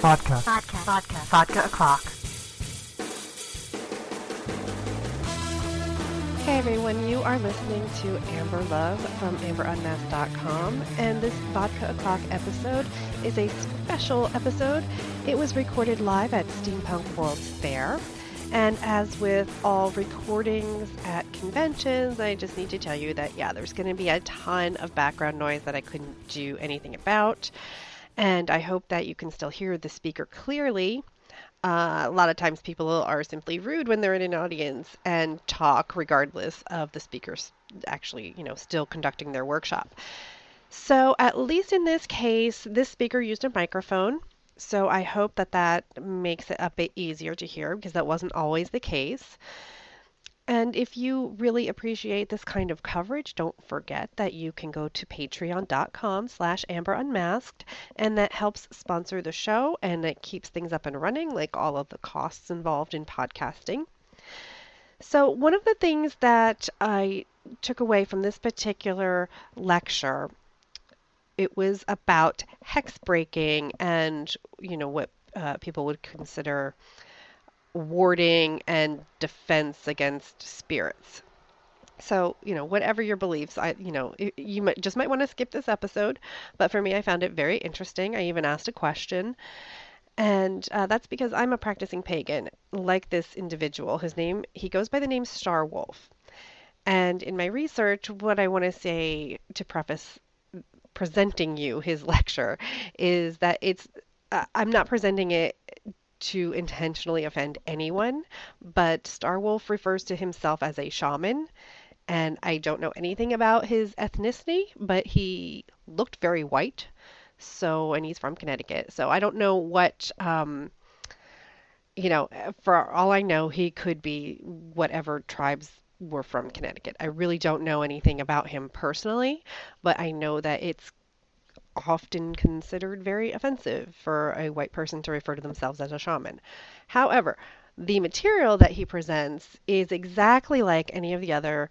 Vodka. Vodka. Vodka. Vodka o'clock. Hey everyone, you are listening to Amber Love from AmberUnmasked.com, and this Vodka O'Clock episode is a special episode. It was recorded live at Steampunk World's Fair, and as with all recordings at conventions, I just need to tell you that, yeah, there's going to be a ton of background noise that I couldn't do anything about, and I hope that you can still hear the speaker clearly. Uh, a lot of times people are simply rude when they're in an audience and talk regardless of the speakers actually, you know, still conducting their workshop. So at least in this case, this speaker used a microphone. So I hope that that makes it a bit easier to hear because that wasn't always the case. And if you really appreciate this kind of coverage, don't forget that you can go to patreon.com slash amberunmasked, and that helps sponsor the show and it keeps things up and running, like all of the costs involved in podcasting. So one of the things that I took away from this particular lecture, it was about hex breaking and, you know, what uh, people would consider warding and defense against spirits. So, you know, whatever your beliefs, I, you know, you might, just might want to skip this episode. But for me, I found it very interesting. I even asked a question. And uh, that's because I'm a practicing pagan, like this individual. His name, he goes by the name Star Wolf. And in my research, what I want to say to preface presenting you his lecture is that it's, uh, I'm not presenting it to intentionally offend anyone, but Starwolf refers to himself as a shaman. And I don't know anything about his ethnicity, but he looked very white. So, and he's from Connecticut. So I don't know what, um, you know, for all I know, he could be whatever tribes were from Connecticut. I really don't know anything about him personally, but I know that it's often considered very offensive for a white person to refer to themselves as a shaman. However, the material that he presents is exactly like any of the other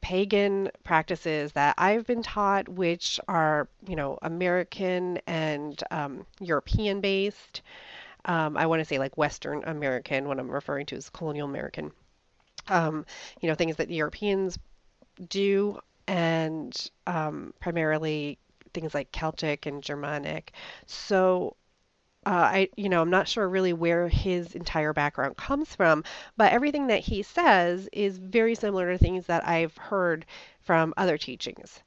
pagan practices that I've been taught, which are, you know, American and um, European based. Um, I want to say like Western American, what I'm referring to is colonial American. Um, you know, things that the Europeans do, and um, primarily things like Celtic and Germanic. So uh, I, you know, I'm not sure really where his entire background comes from, but everything that he says is very similar to things that I've heard from other teachings.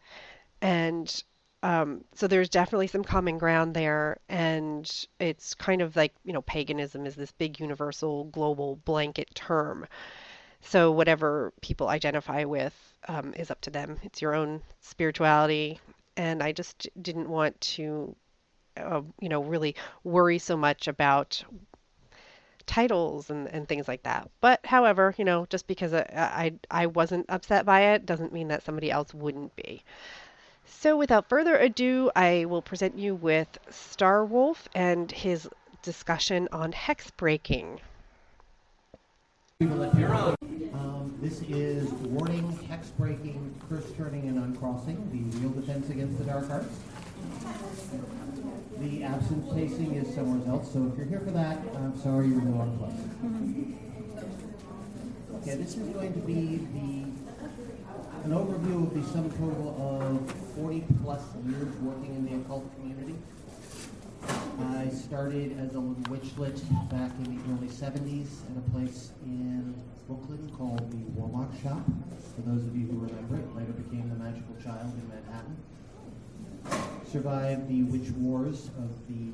And um, so there's definitely some common ground there, and it's kind of like, you know, paganism is this big universal global blanket term. So whatever people identify with um, is up to them. It's your own spirituality, and I just didn't want to, uh, you know, really worry so much about titles and, and things like that. But however, you know, just because I, I, I wasn't upset by it doesn't mean that somebody else wouldn't be. So without further ado, I will present you with Star Wolf and his discussion on hex breaking. This is warding, hex breaking, curse turning, and uncrossing, the real defense against the dark arts. The absinthe tasting is somewhere else, so if you're here for that, I'm sorry you're in the wrong place. Okay, this is going to be the an overview of the sum total of 40 plus years working in the occult community. I started as a witchlet back in the early 70s at a place in Called the Warlock Shop. For those of you who remember it, later became the Magickal Childe in Manhattan. Survived the witch wars of the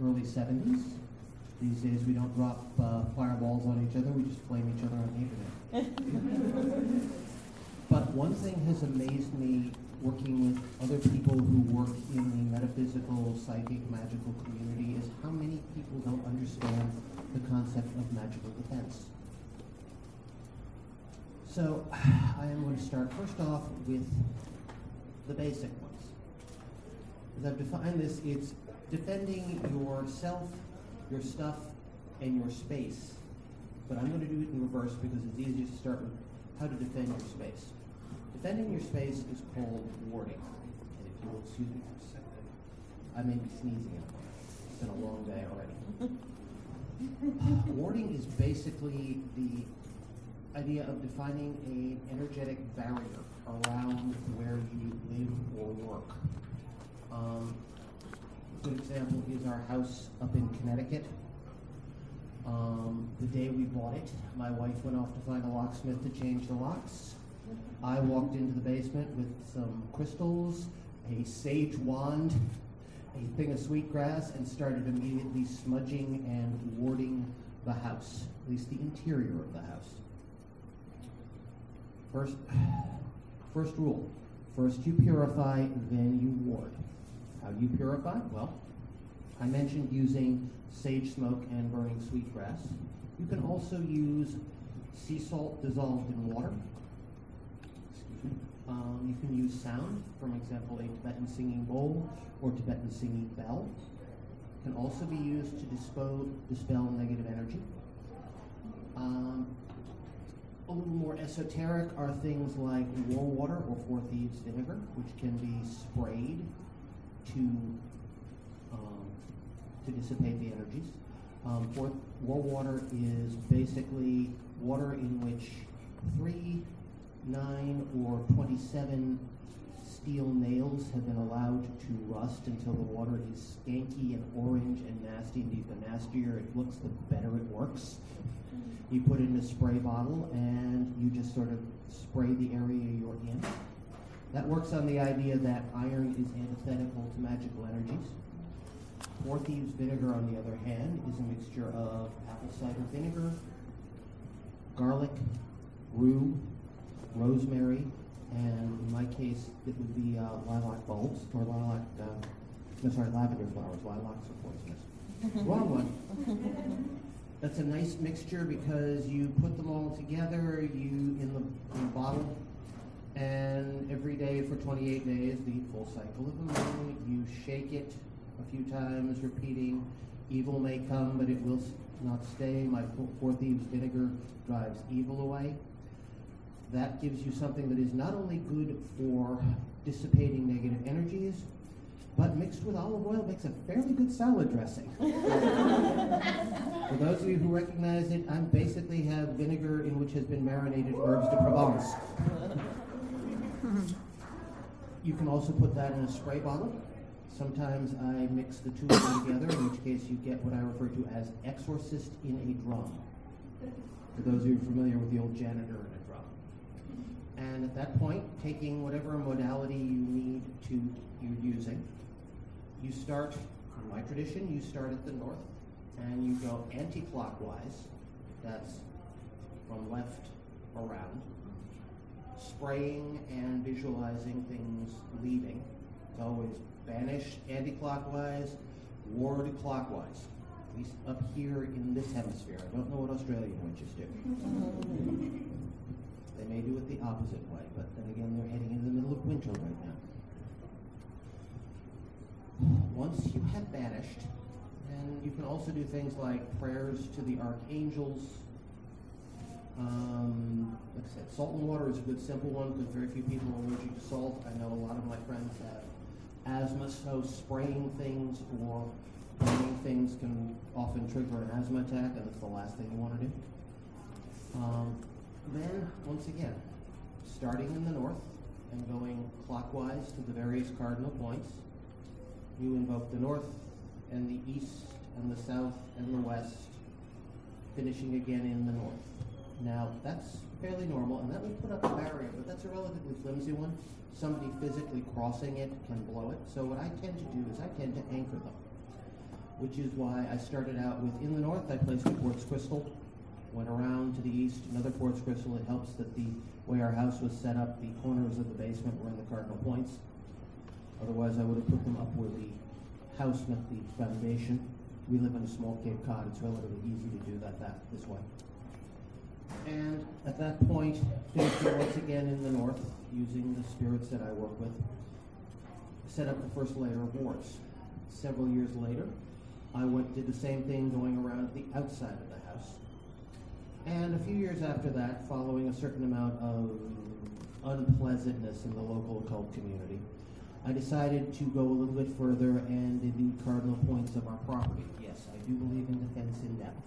early 70s. These days we don't drop uh, fireballs on each other, we just flame each other on the internet. but one thing has amazed me working with other people who work in the metaphysical, psychic, magical community is how many people don't understand the concept of magical defense. So I am going to start first off with the basic ones. As I've defined this, it's defending yourself, your stuff, and your space. But I'm going to do it in reverse because it's easier to start with how to defend your space. Defending your space is called warding. And if you will excuse me for a second, I may be sneezing. It's been a long day already. Warding is basically the idea of defining an energetic barrier around where you live or work. Um, a good example is our house up in Connecticut. Um, the day we bought it, my wife went off to find a locksmith to change the locks. I walked into the basement with some crystals, a sage wand, a thing of sweetgrass, and started immediately smudging and warding the house, at least the interior of the house. First, first rule first you purify, then you ward. How do you purify? Well, I mentioned using sage smoke and burning sweetgrass. You can also use sea salt dissolved in water. Um, you can use sound, for example, a Tibetan singing bowl or Tibetan singing bell. Can also be used to dispel, dispel negative energy. Um, a little more esoteric are things like war water or four thieves vinegar, which can be sprayed to um, to dissipate the energies. Um, fourth, war water is basically water in which three, nine, or twenty-seven steel nails have been allowed to rust until the water is skanky and orange and nasty. The nastier it looks, the better it works. You put it in a spray bottle and you just sort of spray the area you're in. That works on the idea that iron is antithetical to magical energies. Four Thieves vinegar, on the other hand, is a mixture of apple cider vinegar, garlic, rue, rosemary, and in my case, it would be uh, lilac bulbs or lilac. Uh, no, sorry, lavender flowers. Lilacs are poisonous. Wrong one. That's a nice mixture because you put them all together, you in the, in the bottle, and every day for 28 days, the full cycle of the moon, you shake it a few times, repeating, evil may come, but it will not stay. My four thieves vinegar drives evil away. That gives you something that is not only good for dissipating negative energies, but mixed with olive oil makes a fairly good salad dressing. For those of you who recognize it, I basically have vinegar in which has been marinated herbs de Provence. You can also put that in a spray bottle. Sometimes I mix the two of them together, in which case you get what I refer to as exorcist in a drum. For those of you familiar with the old janitor in a drum. And at that point, taking whatever modality you need to you're using, you start, in my tradition, you start at the north and you go anti-clockwise. That's from left around. Spraying and visualizing things leaving. It's always banish anti-clockwise, ward clockwise. At least up here in this hemisphere. I don't know what Australian witches do. they may do it the opposite way, but then again, they're heading into the middle of winter right now once you have banished, then you can also do things like prayers to the archangels. Um, like I said, salt and water is a good simple one because very few people are allergic to salt. I know a lot of my friends have asthma, so spraying things or burning things can often trigger an asthma attack, and that's the last thing you want to do. Um, then, once again, starting in the north and going clockwise to the various cardinal points, you invoke the north and the east and the south and the west, finishing again in the north. Now, that's fairly normal, and that would put up a barrier, but that's a relatively flimsy one. Somebody physically crossing it can blow it. So what I tend to do is I tend to anchor them, which is why I started out with in the north, I placed a quartz crystal, went around to the east, another quartz crystal. It helps that the way our house was set up, the corners of the basement were in the cardinal points. Otherwise, I would have put them up where the house met the foundation. We live in a small Cape Cod. It's relatively easy to do that, that this way. And at that point, once again in the north, using the spirits that I work with, set up the first layer of wards. Several years later, I went did the same thing going around the outside of the house. And a few years after that, following a certain amount of unpleasantness in the local occult community, I decided to go a little bit further and the cardinal points of our property. Yes, I do believe in defense in depth.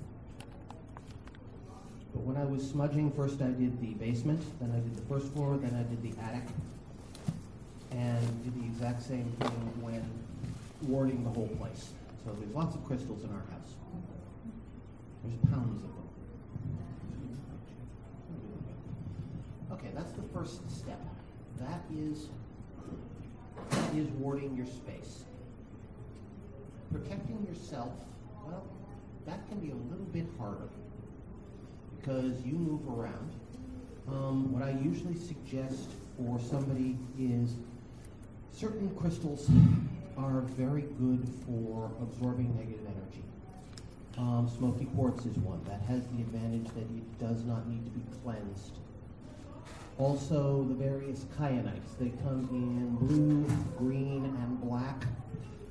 But when I was smudging, first I did the basement, then I did the first floor, then I did the attic, and did the exact same thing when warding the whole place. So there's lots of crystals in our house. There's pounds of them. Okay, that's the first step. That is is warding your space. Protecting yourself, well, that can be a little bit harder because you move around. Um, what I usually suggest for somebody is certain crystals are very good for absorbing negative energy. Um, smoky quartz is one. That has the advantage that it does not need to be cleansed. Also, the various kyanites. They come in blue, green, and black.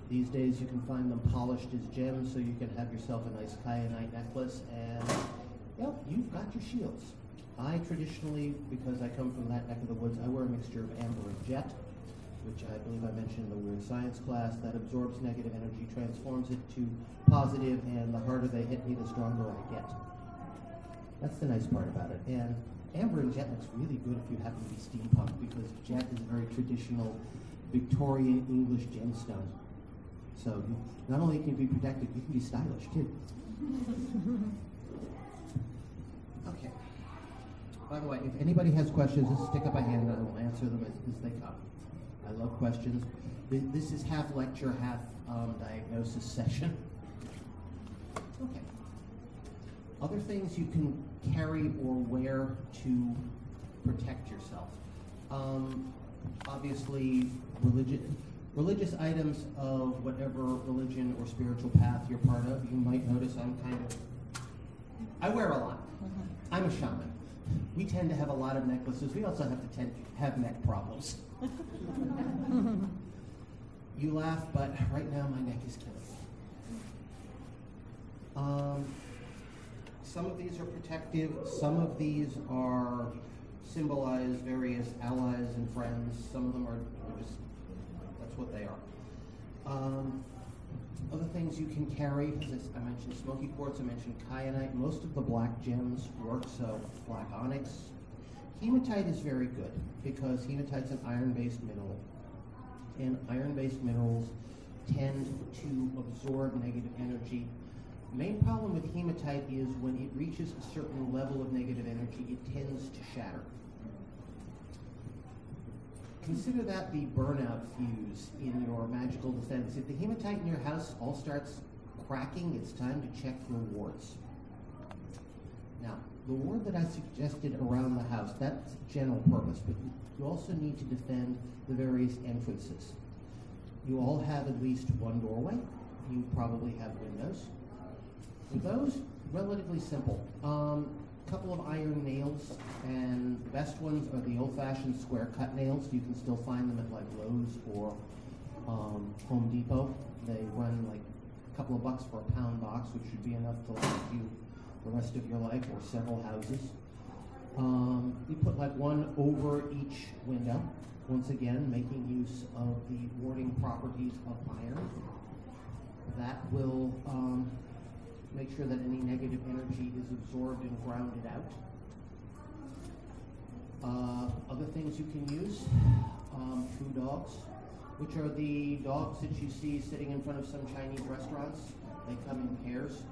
These days you can find them polished as gems, so you can have yourself a nice kyanite necklace, and yep, you've got your shields. I traditionally, because I come from that neck of the woods, I wear a mixture of amber and jet, which I believe I mentioned in the weird science class, that absorbs negative energy, transforms it to positive, and the harder they hit me, the stronger I get. That's the nice part about it. And amber and jet looks really good if you happen to be steampunk, because jet is a very traditional Victorian English gemstone. So not only can you be protected, you can be stylish too. okay. By the way, if anybody has questions, just stick up a hand and I will answer them as, as they come. I love questions. This is half lecture, half um, diagnosis session. Okay. Other things you can carry or wear to protect yourself. Um, obviously, religion, religious items of whatever religion or spiritual path you're part of. You might notice I'm kind of, I wear a lot. Mm-hmm. I'm a shaman. We tend to have a lot of necklaces. We also have to tend to have neck problems. you laugh, but right now my neck is killing me. Um, some of these are protective, some of these are symbolize various allies and friends. Some of them are, just, that's what they are. Um, other things you can carry, as I mentioned smoky quartz, I mentioned kyanite. Most of the black gems work, so black onyx. Hematite is very good because hematite's an iron-based mineral. And iron-based minerals tend to absorb negative energy main problem with hematite is when it reaches a certain level of negative energy, it tends to shatter. Consider that the burnout fuse in your magical defense. If the hematite in your house all starts cracking, it's time to check your wards. Now, the ward that I suggested around the house, that's general purpose, but you also need to defend the various entrances. You all have at least one doorway. You probably have windows. Those, relatively simple. Um, couple of iron nails, and the best ones are the old-fashioned square cut nails. You can still find them at like Lowe's or um, Home Depot. They run like a couple of bucks for a pound box, which should be enough to last you the rest of your life or several houses. Um, you put like one over each window, once again making use of the warding properties of iron. That will um, make sure that any negative energy is absorbed and grounded out. Uh, other things you can use, um, dogs, which are the dogs that you see sitting in front of some Chinese restaurants. They come in pairs.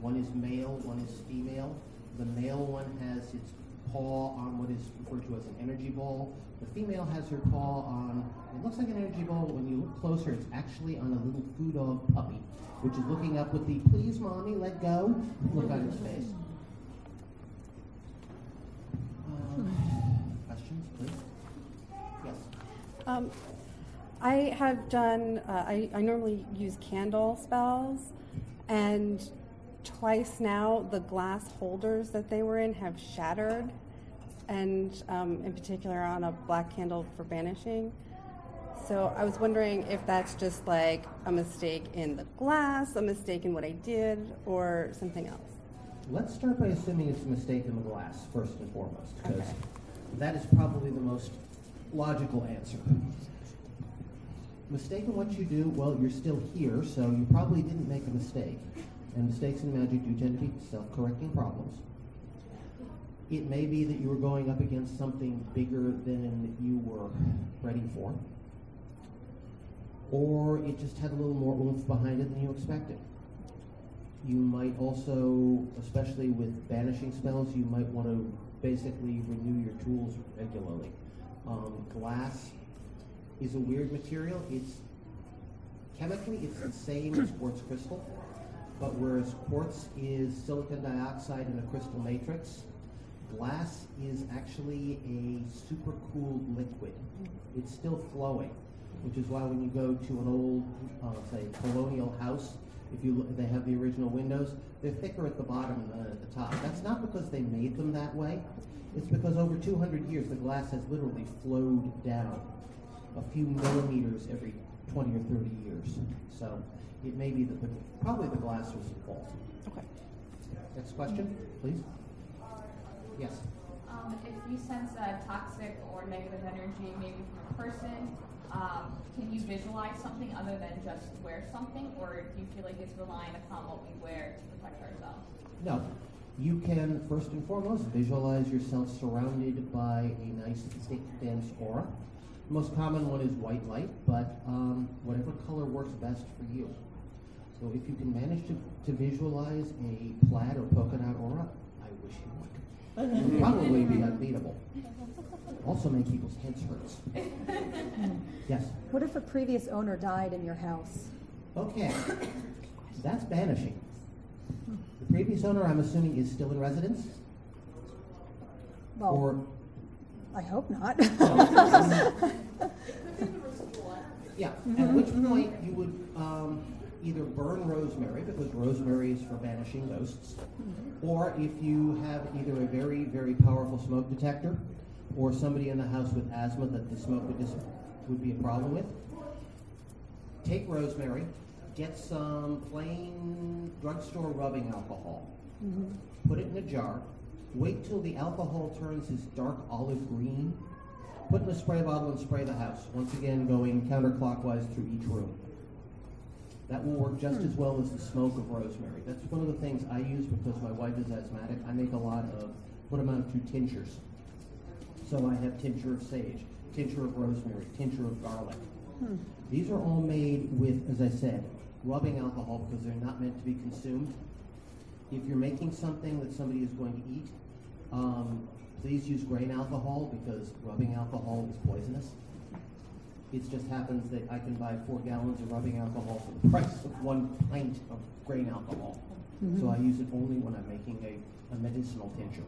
One is male, one is female. The male one has its paw on what is referred to as an energy ball. The female has her paw on, it looks like an energy ball, but when you look closer, it's actually on a little foo dog puppy which is looking up with the please mommy let go look on his face. Um, questions, please? Yes. Um, I have done, uh, I, I normally use candle spells, and twice now the glass holders that they were in have shattered, and um, in particular on a black candle for banishing. So I was wondering if that's just like a mistake in the glass, a mistake in what I did, or something else. Let's start by assuming it's a mistake in the glass, first and foremost, because okay. that is probably the most logical answer. Mistake in what you do, well, you're still here, so you probably didn't make a mistake. And mistakes in magic do tend to be self-correcting problems. It may be that you were going up against something bigger than you were ready for. Or it just had a little more oomph behind it than you expected. You might also, especially with banishing spells, you might want to basically renew your tools regularly. Um, glass is a weird material. It's chemically it's the same as quartz crystal, but whereas quartz is silicon dioxide in a crystal matrix, glass is actually a super cooled liquid. It's still flowing, which is why when you go to an old, uh, say, colonial house, if you look, they have the original windows, they're thicker at the bottom than at the top. That's not because they made them that way. It's because over 200 years, the glass has literally flowed down a few millimeters every 20 or 30 years. So it may be that the, probably the glass was faulty. Okay. Next question, please. Yes. Um, if you sense a toxic or negative energy, maybe from a person, um, can you visualize something other than just wear something, or do you feel like it's relying upon what we wear to protect ourselves? No. You can, first and foremost, visualize yourself surrounded by a nice, thick, dense aura. The most common one is white light, but um, whatever color works best for you. So if you can manage to, to visualize a plaid or polka dot aura, I wish you would. It would probably be unbeatable. Also make people's heads hurt. Yes. What if a previous owner died in your house? Okay. That's banishing. The previous owner, I'm assuming, is still in residence? Well, Or, I hope not. yeah, at mm-hmm, which mm-hmm. point you would um, either burn rosemary, because rosemary is for banishing ghosts, mm-hmm. or if you have either a very, very powerful smoke detector, or somebody in the house with asthma that the smoke would, dis- would be a problem with, take rosemary, get some plain drugstore rubbing alcohol, put it in a jar, wait till the alcohol turns this dark olive green, put in a spray bottle and spray the house, once again going counterclockwise through each room. That will work just as hmm. well as the smoke of rosemary. That's one of the things I use because my wife is asthmatic. I make a lot of, put them out through tinctures. So I have tincture of sage, tincture of rosemary, tincture of garlic. Hmm. These are all made with, as I said, rubbing alcohol because they're not meant to be consumed. If you're making something that somebody is going to eat, um, please use grain alcohol because rubbing alcohol is poisonous. It just happens that I can buy four gallons of rubbing alcohol for the price of one pint of grain alcohol. So I use it only when I'm making a, a medicinal tincture.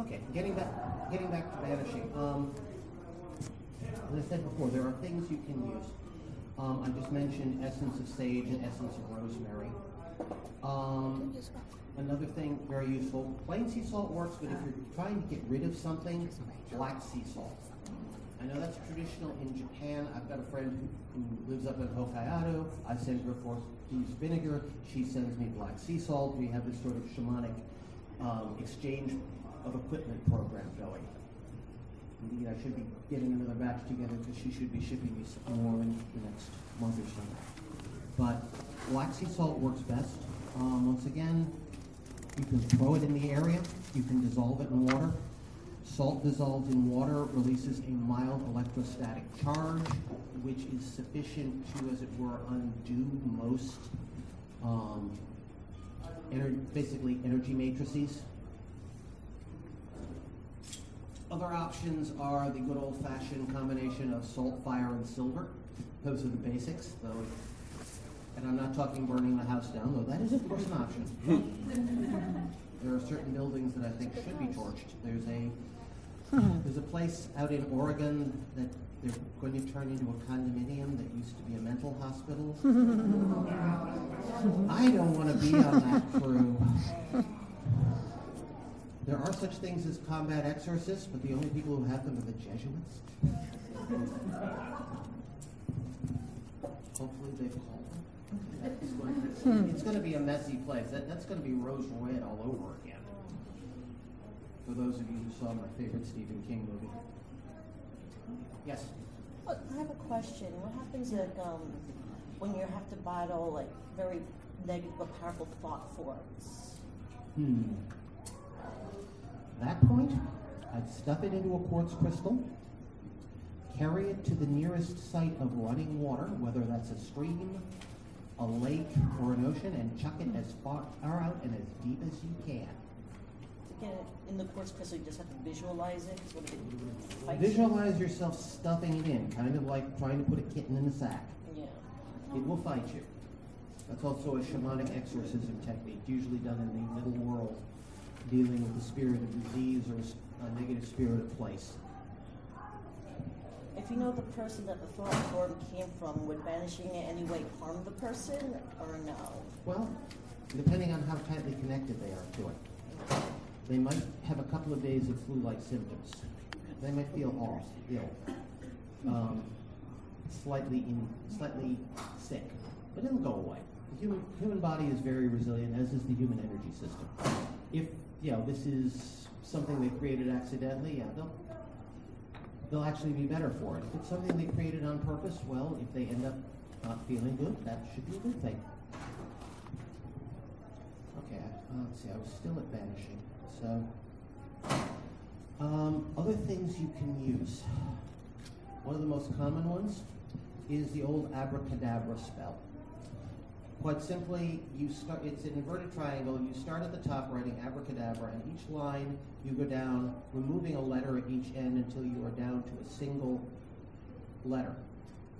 Okay, getting back, getting back to banishing. Um, as I said before, there are things you can use. Um, I just mentioned essence of sage and essence of rosemary. Um, another thing very useful, plain sea salt works, but if you're trying to get rid of something, black sea salt. I know that's traditional in Japan. I've got a friend who, lives up in Hokkaido. I send her four thieves vinegar. She sends me black sea salt. We have this sort of shamanic um, exchange of equipment program going. Indeed, I should be getting another batch together because she should be shipping me some more in the next month or so. But black sea salt works best. Um, once again, you can throw it in the area. You can dissolve it in water. Salt dissolved in water releases a mild electrostatic charge, which is sufficient to, as it were, undo most, um, ener- basically energy matrices. Other options are the good old-fashioned combination of salt, fire, and silver. Those are the basics, though. And I'm not talking burning the house down, though that is of course an option. there are certain buildings that I think should be torched. There's a there's a place out in Oregon that they're going to turn into a condominium that used to be a mental hospital. I don't want to be on that crew. There are such things as combat exorcists, but the only people who have them are the Jesuits. Hopefully they've called them. It's going, it's going to be a messy place. That, that's going to be rose red all over again. For those of you who saw my favorite Stephen King movie. Yes. Look, I have a question. What happens like um, when you have to battle like very negative but powerful thought forms? Hmm. That point, I'd stuff it into a quartz crystal, carry it to the nearest site of running water, whether that's a stream, a lake, or an ocean, and chuck it as far out and as deep as you can. To get in the quartz crystal, you just have to visualize it. What if it fights you? Visualize yourself stuffing it in, kind of like trying to put a kitten in a sack. Yeah. It will fight you. That's also a shamanic exorcism technique, usually done in the middle world, dealing with the spirit of disease or a negative spirit of place. If you know the person that the thought form came from, would banishing it anyway harm the person or no? Well, depending on how tightly connected they are to it. They might have a couple of days of flu-like symptoms. They might feel off, ill, um, slightly in, slightly sick, but it'll go away. The human, human body is very resilient, as is the human energy system. If you know this is something they created accidentally, yeah, they'll they'll actually be better for it. If it's something they created on purpose, well, if they end up not feeling good, that should be a good thing. Okay, uh, let's see, I was still at banishing. So, um, other things you can use. One of the most common ones is the old abracadabra spell. Quite simply, you start, it's an inverted triangle. You start at the top writing abracadabra, and each line you go down, removing a letter at each end until you are down to a single letter.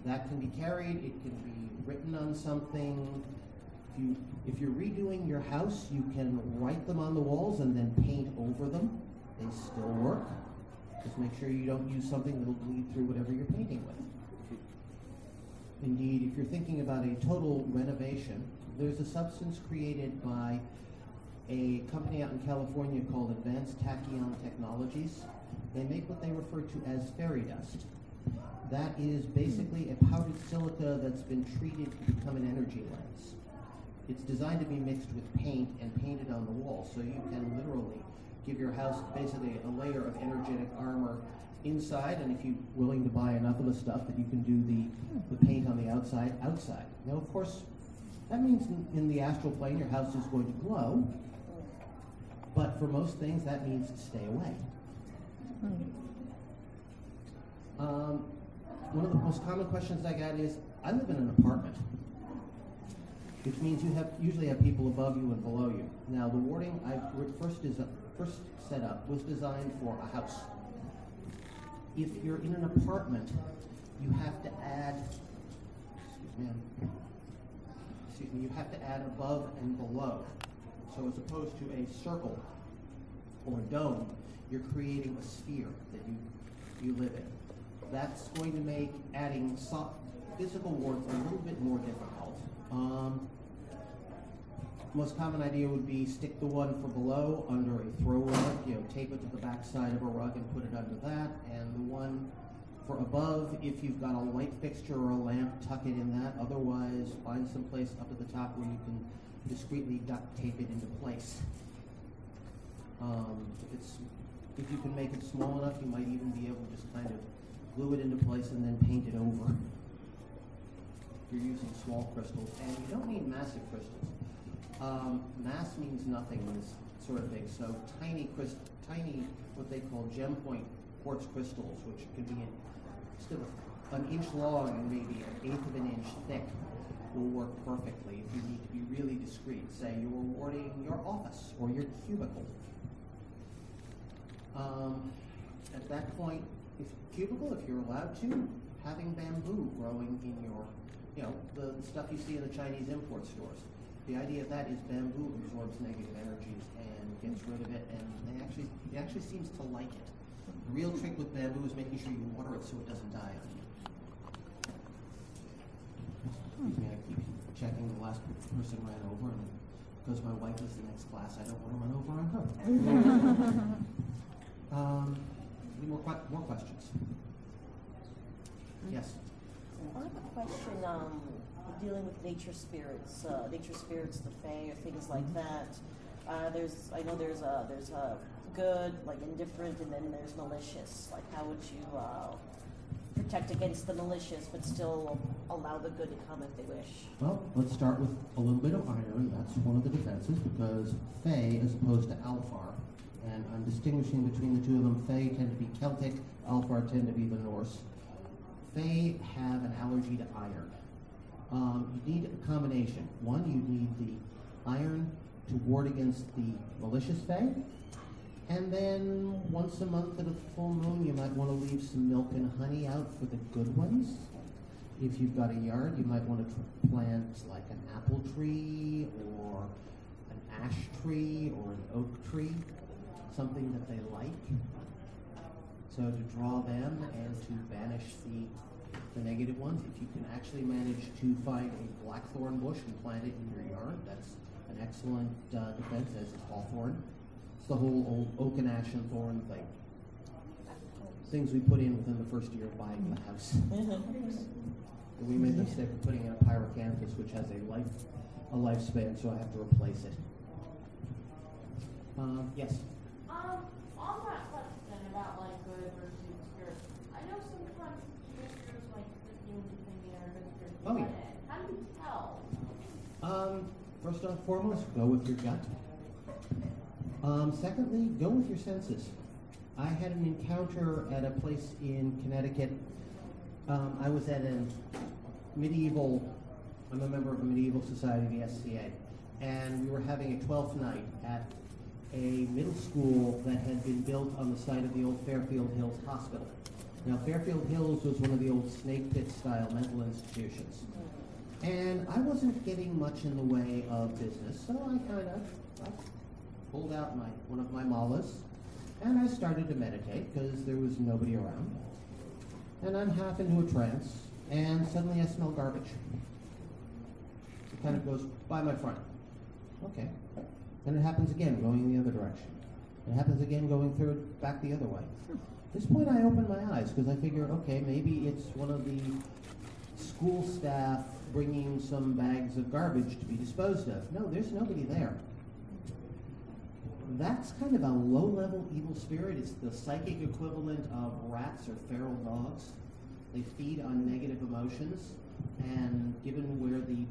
That can be carried, it can be written on something. If, you, if you're redoing your house, you can write them on the walls and then paint over them. They still work. Just make sure you don't use something that'll bleed through whatever you're painting with. Indeed, if you're thinking about a total renovation, there's a substance created by a company out in California called Advanced Tachyon Technologies. They make what they refer to as fairy dust. That is basically a powdered silica that's been treated to become an energy lens. It's designed to be mixed with paint and painted on the wall, so you can literally give your house basically a layer of energetic armor inside, and if you're willing to buy enough of the stuff, that you can do the, the paint on the outside outside. Now, of course, that means in, in the astral plane your house is going to glow, but for most things that means stay away. Um, one of the most common questions I get is, I live in an apartment, which means you have usually have people above you and below you. Now, the warding I first first set up was designed for a house. If you're in an apartment, you have to add. Excuse me. Excuse me. You have to add above and below. So as opposed to a circle or dome, you're creating a sphere that you you live in. That's going to make adding so- physical wards a little bit more difficult. Um, most common idea would be stick the one for below under a throw rug, you know, tape it to the back side of a rug and put it under that, and the one for above, if you've got a light fixture or a lamp, tuck it in that. Otherwise, find some place up at the top where you can discreetly duct tape it into place. Um, if it's if you can make it small enough, you might even be able to just kind of glue it into place and then paint it over. You're using small crystals, and you don't need massive crystals. Um, mass means nothing in this sort of thing. So tiny tiny what they call gem point quartz crystals, which could be instead an inch long and maybe an eighth of an inch thick, will work perfectly if you need to be really discreet. Say you're warding your office or your cubicle. Um, at that point, if cubicle, if you're allowed to, having bamboo growing in your, you know, the stuff you see in the Chinese import stores. The idea of that is bamboo absorbs negative energies and gets rid of it, and they actually, it actually seems to like it. The real trick with bamboo is making sure you water it so it doesn't die on you. Excuse me, I keep checking the last person ran over, and because my wife is the next class, I don't want to run over on her. Um, any more, que- more questions? Yes. I have a question um, dealing with nature spirits, uh, nature spirits, the fae, or things like that. Uh, there's, I know there's a there's a good, like indifferent, and then there's malicious. Like, how would you uh, protect against the malicious, but still allow the good to come if they wish. Well, let's start with a little bit of iron. That's one of the defenses because Fey, as opposed to Alfar, and I'm distinguishing between the two of them. Fey tend to be Celtic, Alfar tend to be the Norse. Fey have an allergy to iron. Um, you need a combination. One, you need the iron to ward against the malicious Fey. And then once a month at a full moon, you might want to leave some milk and honey out for the good ones. If you've got a yard, you might want to plant like an apple tree or an ash tree or an oak tree, something that they like. So to draw them and to banish the, the negative ones, if you can actually manage to find a blackthorn bush and plant it in your yard, that's an excellent uh, defense as is hawthorn. It's the whole old oak and ash and thorn thing. Things we put in within the first year of buying the house. And we made the mistake of putting in a pyrocanthus, which has a life, a lifespan, so I have to replace it. Um, yes. Um, on that question about like good versus evil spirits, I know sometimes evil spirits like trick you into thinking they're good spirits. Oh, yeah. How do you tell? Um, first and foremost, go with your gut. Um, secondly, go with your senses. I had an encounter at a place in Connecticut. Um, I was at a medieval, I'm a member of a medieval society, the SCA, and we were having a 12th night at a middle school that had been built on the site of the old Fairfield Hills Hospital. Now, Fairfield Hills was one of the old snake pit style mental institutions. And I wasn't getting much in the way of business, so I kind of pulled out my one of my malas, and I started to meditate because there was nobody around. And I'm half into a trance, and suddenly I smell garbage. It kind of goes by my front. Okay. And it happens again, going the other direction. It happens again, going through back the other way. Hmm. At this point, I open my eyes because I figure, okay, maybe it's one of the school staff bringing some bags of garbage to be disposed of. No, there's nobody there. That's kind of a low level evil spirit. It's the psychic equivalent of rats or feral dogs. They feed on negative emotions, and given where the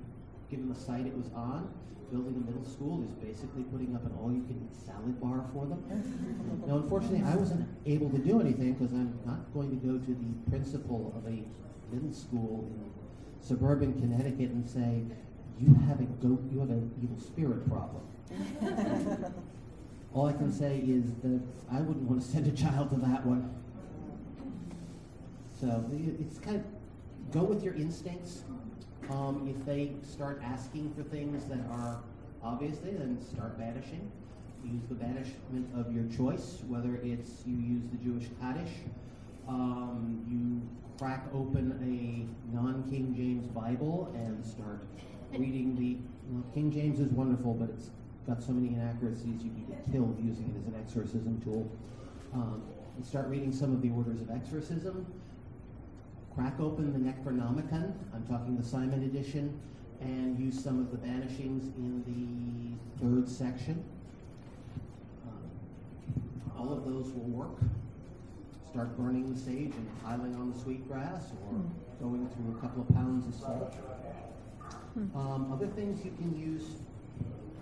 given the site it was on, building a middle school is basically putting up an all you can eat salad bar for them. now, unfortunately, I wasn't able to do anything because I'm not going to go to the principal of a middle school in suburban Connecticut and say, "You have a goat, you have an evil spirit problem." All I can say is that I wouldn't want to send a child to that one. So it's kind of go with your instincts. Um, if they start asking for things that are obviously, then start banishing. Use the banishment of your choice, whether it's you use the Jewish Kaddish, um, you crack open a non-King James Bible and start reading the well, King James is wonderful, but it's got so many inaccuracies you can get killed using it as an exorcism tool. Um, and start reading some of the orders of exorcism. Crack open the Necronomicon. I'm talking the Simon edition, and use some of the banishings in the third section. Um, all of those will work. Start burning the sage and piling on the sweetgrass, or going through a couple of pounds of salt. Um, other things you can use,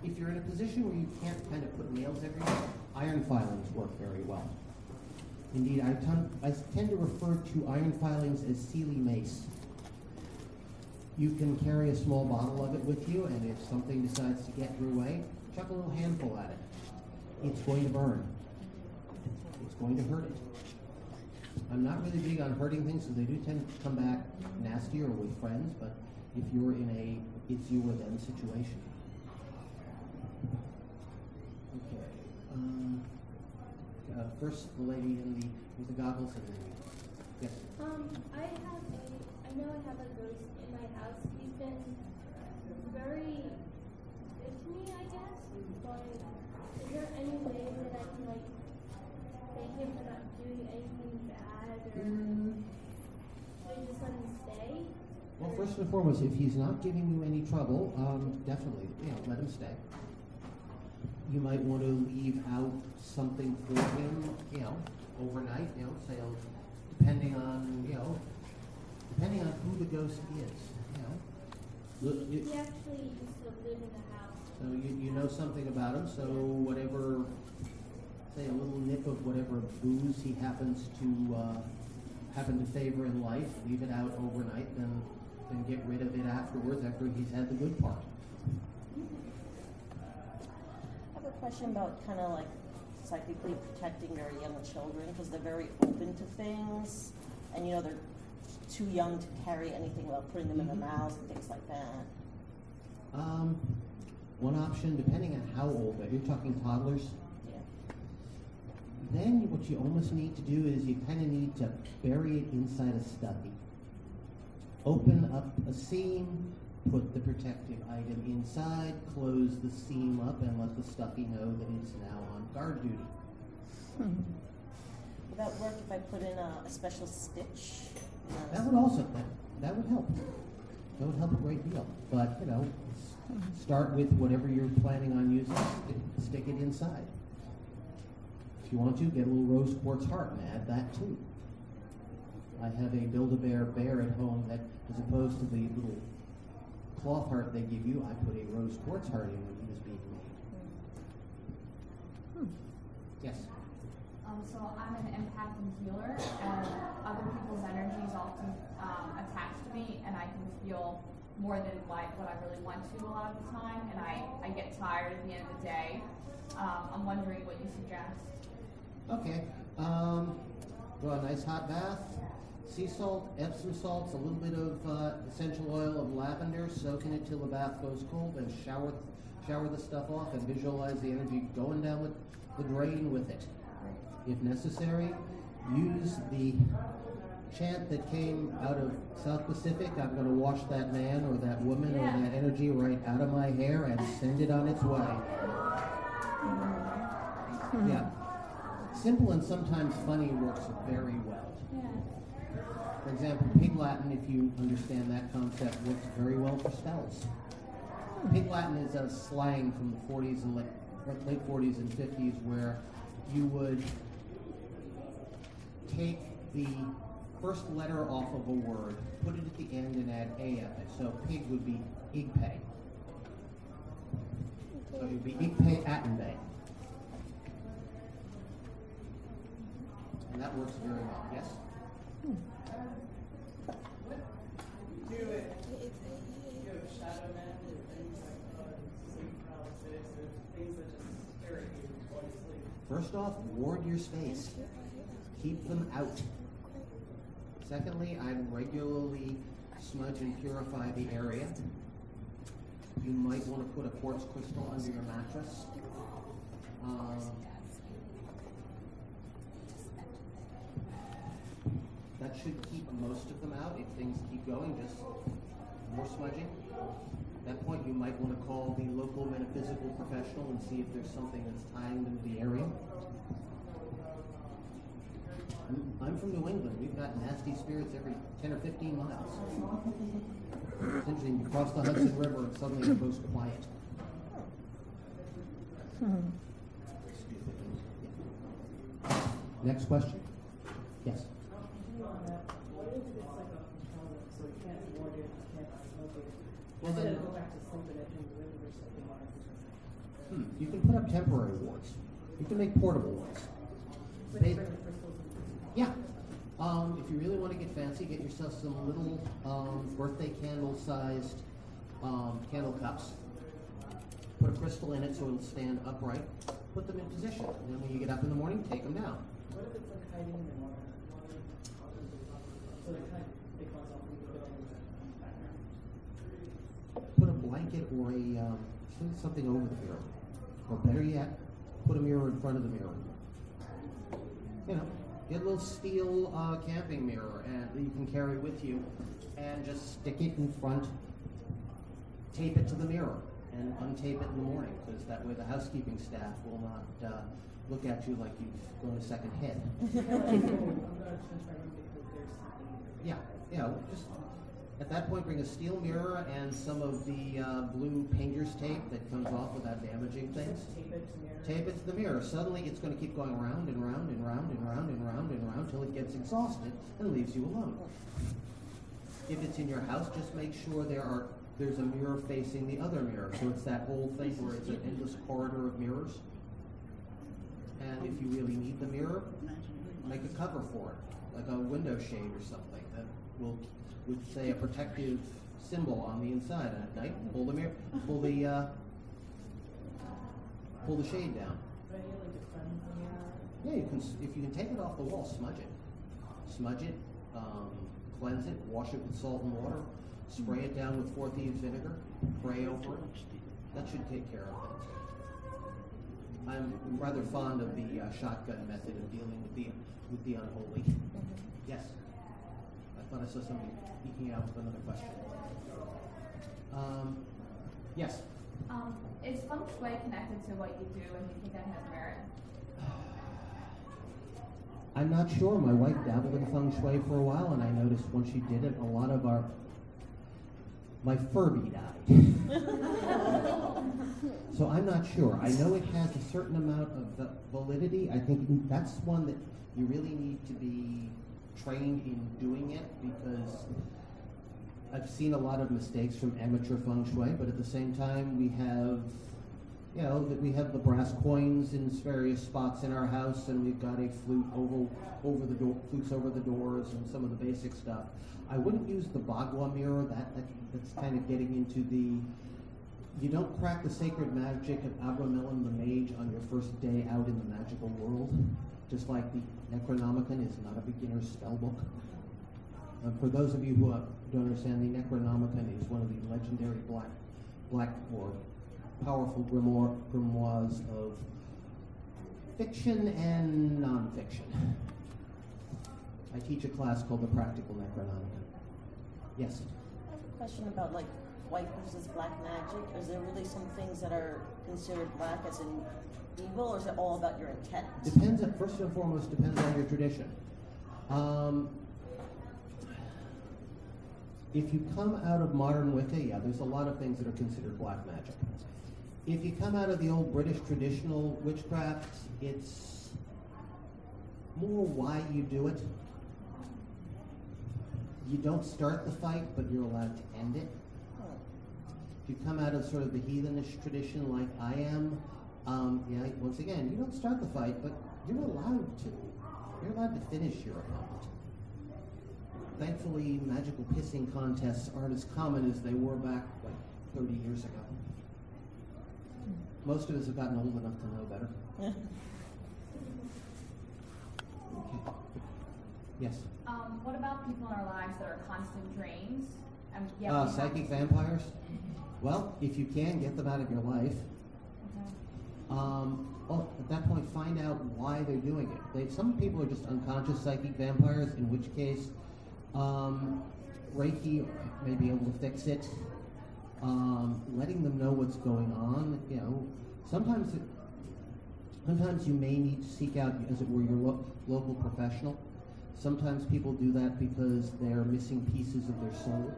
if you're in a position where you can't kind of put nails everywhere, iron filings work very well. Indeed, I, ton- I tend to refer to iron filings as Seelie mace. You can carry a small bottle of it with you, and if something decides to get your way, chuck a little handful at it. It's going to burn. It's going to hurt it. I'm not really big on hurting things, so they do tend to come back nastier or with friends, but if you're in a it's you or them situation. Okay. Um, uh, first, the lady in the with the goggles, and then yes. Um, I have a, I know I have a ghost in my house. He's been very good to me, I guess. But is there any way that I can like thank him for not doing anything bad, or Mm, I just let him stay? well, first and foremost, if he's not giving you any trouble, um, definitely, you know, let him stay. You might want to leave something for him, you know, overnight, you know, say, depending on, you know, depending on who the ghost is, you know. Look, you- He actually used to live in the house. So you, you know something about him, so whatever, say a little nip of whatever booze he happens to, uh, happen to favor in life, leave it out overnight, then, then get rid of it afterwards, after he's had the good part. I have a question about kind of like psychically protecting very young children because they're very open to things, and you know they're too young to carry anything without putting them in their mouths and things like that. Um, one option, depending on how old, if you're talking toddlers, then what you almost need to do is you kind of need to bury it inside a stuffy. Open up a seam, put the protective item inside, close the seam up, and let the stuffy know that it's now guard duty. Hmm. Would that work if I put in a, a special stitch? That would also that, that would help. That would help a great deal. But you know, start with whatever you're planning on using. Stick, stick it inside. If you want to, get a little rose quartz heart and add that too. I have a Build-A-Bear bear at home that, as opposed to the little cloth heart they give you, I put a rose quartz heart in when he was being made. Yes. Um, so I'm an empath and healer, and other people's energies often um, attach to me, and I can feel more than what, what I really want to a lot of the time, and I, I get tired at the end of the day. Um, I'm wondering what you suggest. Okay. Um, draw a nice hot bath. Sea salt, Epsom salts, a little bit of uh, essential oil of lavender, soak in it till the bath goes cold, then shower shower the stuff off and visualize the energy going down the, the drain with it. If necessary, use the chant that came out of South Pacific. I'm going to wash that man or that woman Yeah. or that energy right out of my hair and send it on its way. Hmm. Yeah. Simple and sometimes funny works very well. Yeah. For example, Pig Latin, if you understand that concept, works very well for spells. Pig Latin is a slang from the 40s and late, late 40s and 50s where you would take the first letter off of a word, put it at the end, and add a at it. So pig would be igpe. So it would be igpe atenbe. And that works very well, yes? Hmm. Do it. You have shadow men and things like uh, sleep paralysis and things that just scare you while you sleep. First off, ward your space. Keep them out. Secondly, I regularly smudge and purify the area. You might want to put a quartz crystal under your mattress. Um, that should keep most of them out. If things keep going, just more smudging. At that point, you might want to call the local metaphysical professional and see if there's something that's tying them to the area. I'm, from New England. We've got nasty spirits every 10 or 15 miles. It's interesting. You cross the Hudson River and suddenly it goes quiet. Next question. Yes. On that, what if it's like a hotel, so you can't ward it, you can't smoke it? Well, then- of go back to sleeping at home, really, or something like Hmm. You can put up temporary wards. You can make portable ones. They- bring the crystals and Yeah. Um, if you really want to get fancy, get yourself some little um, birthday candle sized um, candle cups. Put a crystal in it so it'll stand upright. Put them in position. And then when you get up in the morning, take them down. What if it's like hiding in the water? So they kind of, they cause off a little bit on the background. Put a blanket or a something over the mirror. Or better yet, put a mirror in front of the mirror. You know, get a little steel uh, camping mirror and that you can carry with you, and just stick it in front. Tape it to the mirror and untape it in the morning, because that way the housekeeping staff will not uh, look at you like you've grown a second head. I'm gonna change my room because there's something. Yeah, yeah. Just at that point, bring a steel mirror and some of the uh, blue painter's tape that comes off without damaging things. Tape it to mirror. Tape it to the mirror. Suddenly, it's going to keep going round and round and round and round and round and round until it gets exhausted and leaves you alone. If it's in your house, just make sure there are, there's a mirror facing the other mirror, so it's that whole thing where it's an endless corridor of mirrors. And if you really need the mirror, make a cover for it, like a window shade or something that will, would say a protective symbol on the inside. And at night, pull the mirror, pull the, uh, pull the shade down. But you like to cleanse the mirror. Yeah, you can, if you can take it off the wall, smudge it. Smudge it, um, cleanse it, wash it with salt and water, spray it down with four thieves vinegar, pray over it. That should take care of things. I'm rather fond of the uh, shotgun method of dealing with the, with the unholy. Yes? I I saw somebody out with another question. Um, yes? Um, is feng shui connected to what you do, and do you think that has merit? I'm not sure. My wife dabbled in feng shui for a while, and I noticed when she did it, a lot of our my Furby died. so I'm not sure. I know it has a certain amount of validity. I think that's one that you really need to be trained in doing it because I've seen a lot of mistakes from amateur feng shui, but at the same time, we have, you know, that we have the brass coins in various spots in our house, and we've got a flute over over the door, flutes over the doors, and some of the basic stuff. I wouldn't use the Bagua mirror. That, that that's kind of getting into the. You don't crack the sacred magic of Abramelin the mage on your first day out in the magical world. Just like the Necronomicon is not a beginner's spell book. Uh, for those of you who uh, don't understand, the Necronomicon is one of the legendary black, black or powerful grimoire, grimoires of fiction and nonfiction. I teach a class called the Practical Necronomicon. Yes. I have a question about like white versus black magic. Is there really some things that are considered black as in evil, or is it all about your intent? Depends. On, first and foremost, depends on your tradition. Um, if you come out of modern Wicca, yeah, there's a lot of things that are considered black magic. If you come out of the old British traditional witchcraft, it's more why you do it. You don't start the fight, but you're allowed to end it. If you come out of sort of the heathenish tradition like I am, um, yeah, once again, you don't start the fight, but you're allowed to. You're allowed to finish your opponent. Thankfully, magical pissing contests aren't as common as they were back like 30 years ago. Most of us have gotten old enough to know better. Okay. Yes. Um, what about people in our lives that are constant drains? Um, yeah, Uh, we have- psychic vampires? Well, if you can, get them out of your life. Um, well, at that point, find out why they're doing it. Some people are just unconscious psychic vampires, in which case, um, Reiki may be able to fix it. Um, letting them know what's going on, you know, sometimes it, sometimes you may need to seek out, as it were, your lo- local professional. Sometimes people do that because they're missing pieces of their soul.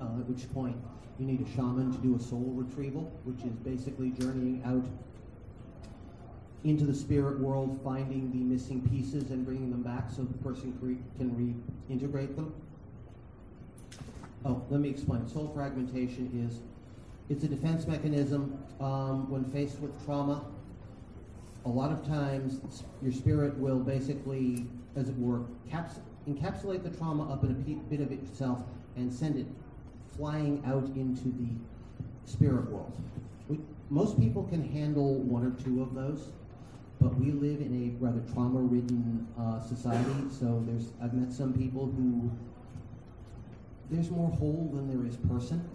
Uh, at which point, you need a shaman to do a soul retrieval, which is basically journeying out into the spirit world, finding the missing pieces and bringing them back so the person can reintegrate them. Oh, let me explain. Soul fragmentation is it's a defense mechanism um, when faced with trauma. A lot of times, your spirit will basically, as it were, caps- encapsulate the trauma up in a bit of itself and send it flying out into the spirit world. We, most people can handle one or two of those, but we live in a rather trauma-ridden uh, society. So there's I've met some people who there's more whole than there is person.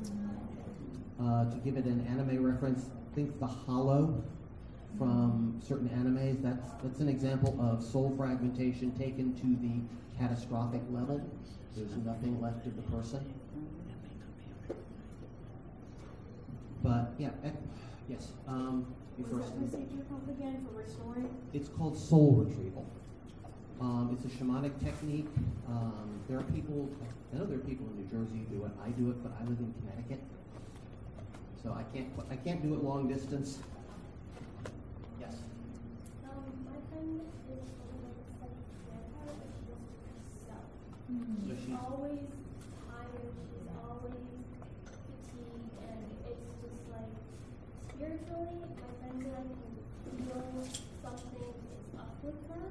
Uh, to give it an anime reference, think the Hollow from certain animes. That's that's an example of soul fragmentation taken to the catastrophic level. There's nothing left of the person. But yeah, eh, yes. Um, you first. again for restoring? It's called soul retrieval. Um, it's a shamanic technique. Um, there are people, I know there are people in New Jersey who do it. I do it, but I live in Connecticut, so I can't. I can't do it long distance. Yes. Um, my friend is a little bit but she does it herself. So She's she's always spiritually, my friends and I can feel something is up with her.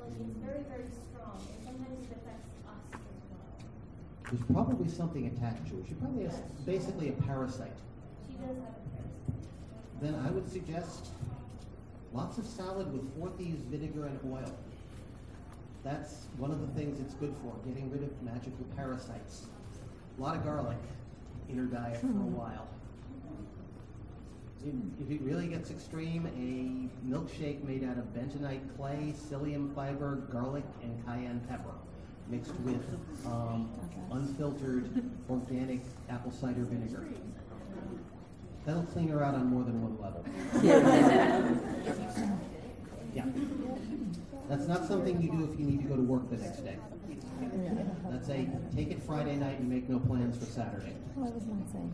Like it's very, very strong, and sometimes it affects us as well. There's probably something attached to it. She probably has basically a parasite. She does have a parasite. Then I would suggest lots of salad with four thieves vinegar and oil. That's one of the things it's good for, getting rid of magical parasites. A lot of garlic in her diet for a hmm. while. If- it really gets extreme, a milkshake made out of bentonite clay, psyllium fiber, garlic, and cayenne pepper, mixed with um, unfiltered organic apple cider vinegar. That'll clean her out on more than one level. Yeah. That's not something you do if you need to go to work the next day. That's a take it Friday night and make no plans for Saturday. Well, I was not saying.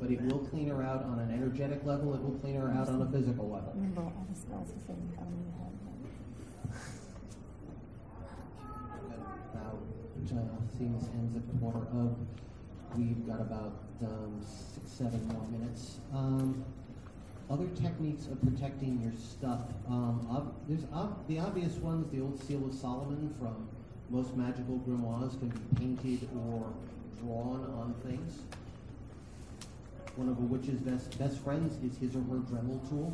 But it will clean her out on an energetic level, it will clean her out on a physical level. Remember all the spells the same come your head. About, uh, seeing this ends at quarter of, we've got about, um, six, seven more minutes. Um, other techniques of protecting your stuff, um, ob- there's ob- the obvious ones, the old Seal of Solomon from most magical grimoires can be painted or drawn on things. One of a witch's best, best friends is his or her Dremel tool.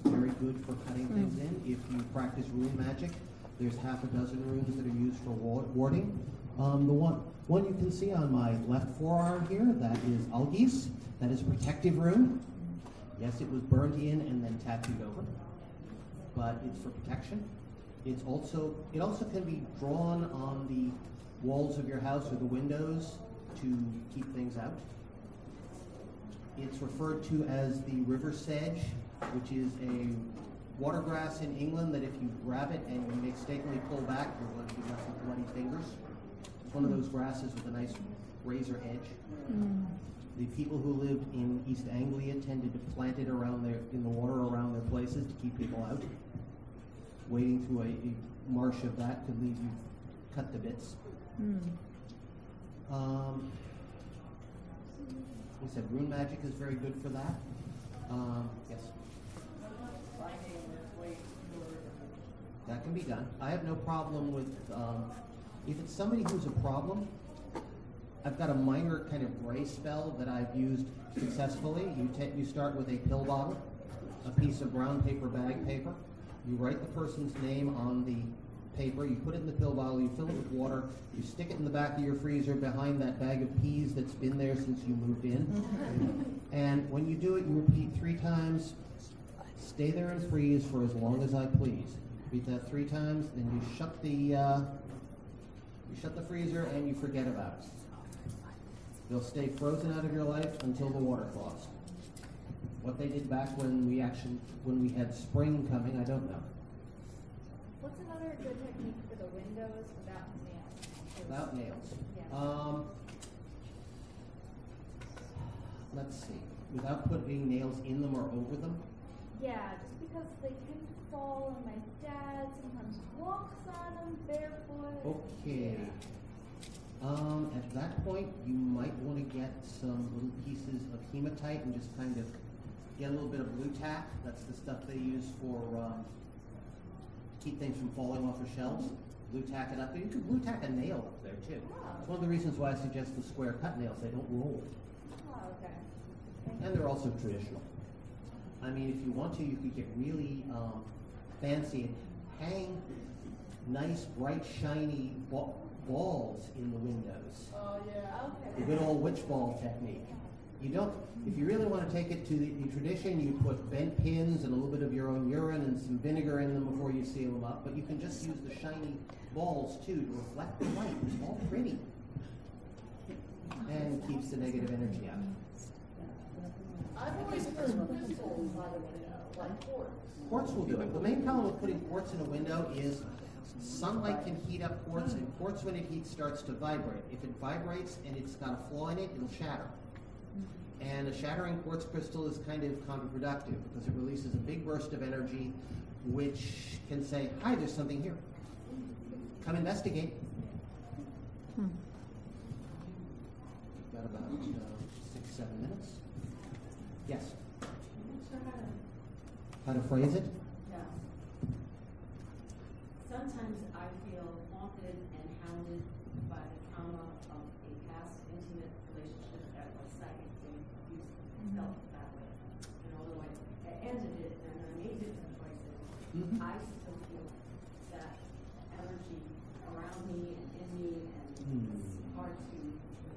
It's very good for cutting things in. If you practice rune magic, there's half a dozen runes that are used for wa- warding. Um, the one, one you can see on my left forearm here, that is Algiz. That is a protective rune. Yes, it was burned in and then tattooed over, but it's for protection. It's also, it also can be drawn on the walls of your house or the windows to keep things out. It's referred to as the river sedge, which is a watergrass in England that if you grab it and you mistakenly pull back, you're going to be left with bloody fingers. It's one of those grasses with a nice razor edge. Mm. The people who lived in East Anglia tended to plant it around their, in the water around their places to keep people out. Wading through a, a marsh of that could leave you cut to bits. Um, we said rune magic is very good for that. Um, yes, Finding this way to that can be done. I have no problem with, um, if it's somebody who's a problem, I've got a minor kind of gray spell that I've used successfully. You ta- you start with a pill bottle, a piece of brown paper bag paper. You write the person's name on the paper, you put it in the pill bottle, you fill it with water, you stick it in the back of your freezer behind that bag of peas that's been there since you moved in. and when you do it, you repeat three times, stay there and freeze for as long as I please. Repeat that three times, then you shut the uh, you shut the freezer and you forget about it. They'll stay frozen out of your life until the water thaws. What they did back when we actually when we had spring coming, I don't know. What's another good technique for the windows without nails? Without nails. Yeah. Um, let's see. Without putting nails in them or over them. Yeah, just because they tend to fall, and my dad sometimes walks on them barefoot. Okay. Um, at that point, you might want to get some little pieces of hematite and just kind of get a little bit of Blu-Tack. That's the stuff they use for um, keep things from falling off of shelves. Blu-Tack it up. There. You can Blu-Tack a nail up there too. It's one of the reasons why I suggest the square cut nails. They don't roll. Oh, okay. And they're also traditional. I mean, if you want to, you could get really um, fancy and hang nice, bright, shiny ba- balls in the windows. Oh, yeah. Okay. The good old witch ball technique. You don't, if you really want to take it to the, the tradition, you put bent pins and a little bit of your own urine and some vinegar in them before you seal them up. But you can just use the shiny balls too to reflect the light. It's all pretty. And keeps the negative energy out. I've always heard crystals by the window, like quartz. Quartz will do it. The main problem with putting quartz in a window is sunlight can heat up quartz, and quartz, when it heats, starts to vibrate. If it vibrates and it's got a flaw in it, it'll shatter. And a shattering quartz crystal is kind of counterproductive because it releases a big burst of energy, which can say, "Hi, there's something here. Come investigate." Got about uh, six, seven minutes. Yes. How to phrase it? Yeah. Sometimes I feel haunted and hounded by the trauma of a past intimate relationship that was psychically abusive, and felt that way. And although I I ended it and I made different choices, Mhm. I still feel that energy around me and in me, and Hmm. it's hard to,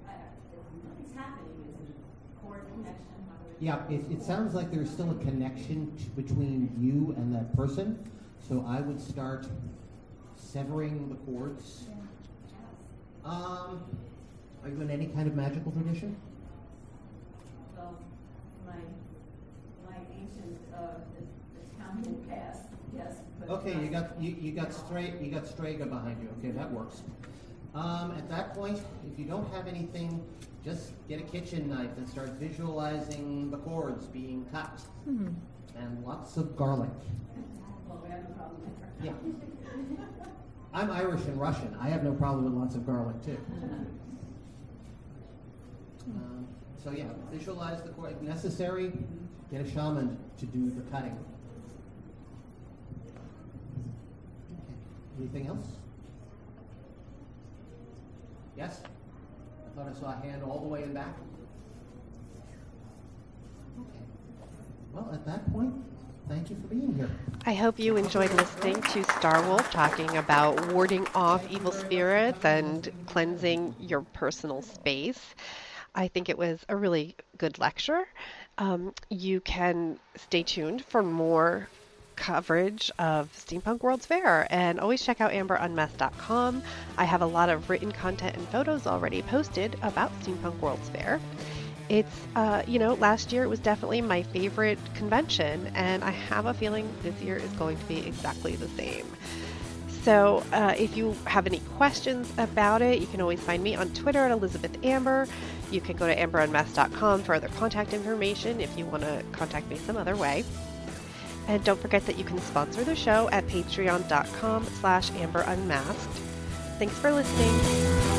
I, if nothing's happening, it's a core connection. How do I- Yeah, it, it sounds like there's still a connection t- between you and that person. So I would start severing the cords. Um, are you in any kind of magical tradition? Well, my, my ancient, uh, Italian past, yes. Okay, you got you, you got straight you got Strega behind you. Okay, that works. Um, at that point, if you don't have anything, just get a kitchen knife and start visualizing the cords being cut, and lots of garlic. Well, we have a problem there. Yeah. I'm Irish and Russian. I have no problem with lots of garlic too. Um, so yeah, visualize the cord. If necessary, get a shaman to do the cutting. Okay. Anything else? Yes? I thought I saw a hand all the way in back. Okay. Well, at that point, thank you for being here. I hope you enjoyed listening to Starwolf talking about warding off evil spirits and cleansing your personal space. I think it was a really good lecture. Um, you can stay tuned for more coverage of Steampunk World's Fair and always check out amberunmasked.com. I have a lot of written content and photos already posted about Steampunk World's Fair. It's, uh, you know, last year it was definitely my favorite convention, and I have a feeling this year is going to be exactly the same. So, uh, if you have any questions about it, you can always find me on Twitter at Elizabeth Amber. You can go to amberunmasked.com for other contact information if you want to contact me some other way. And don't forget that you can sponsor the show at patreon.com slash amberunmasked. Thanks for listening.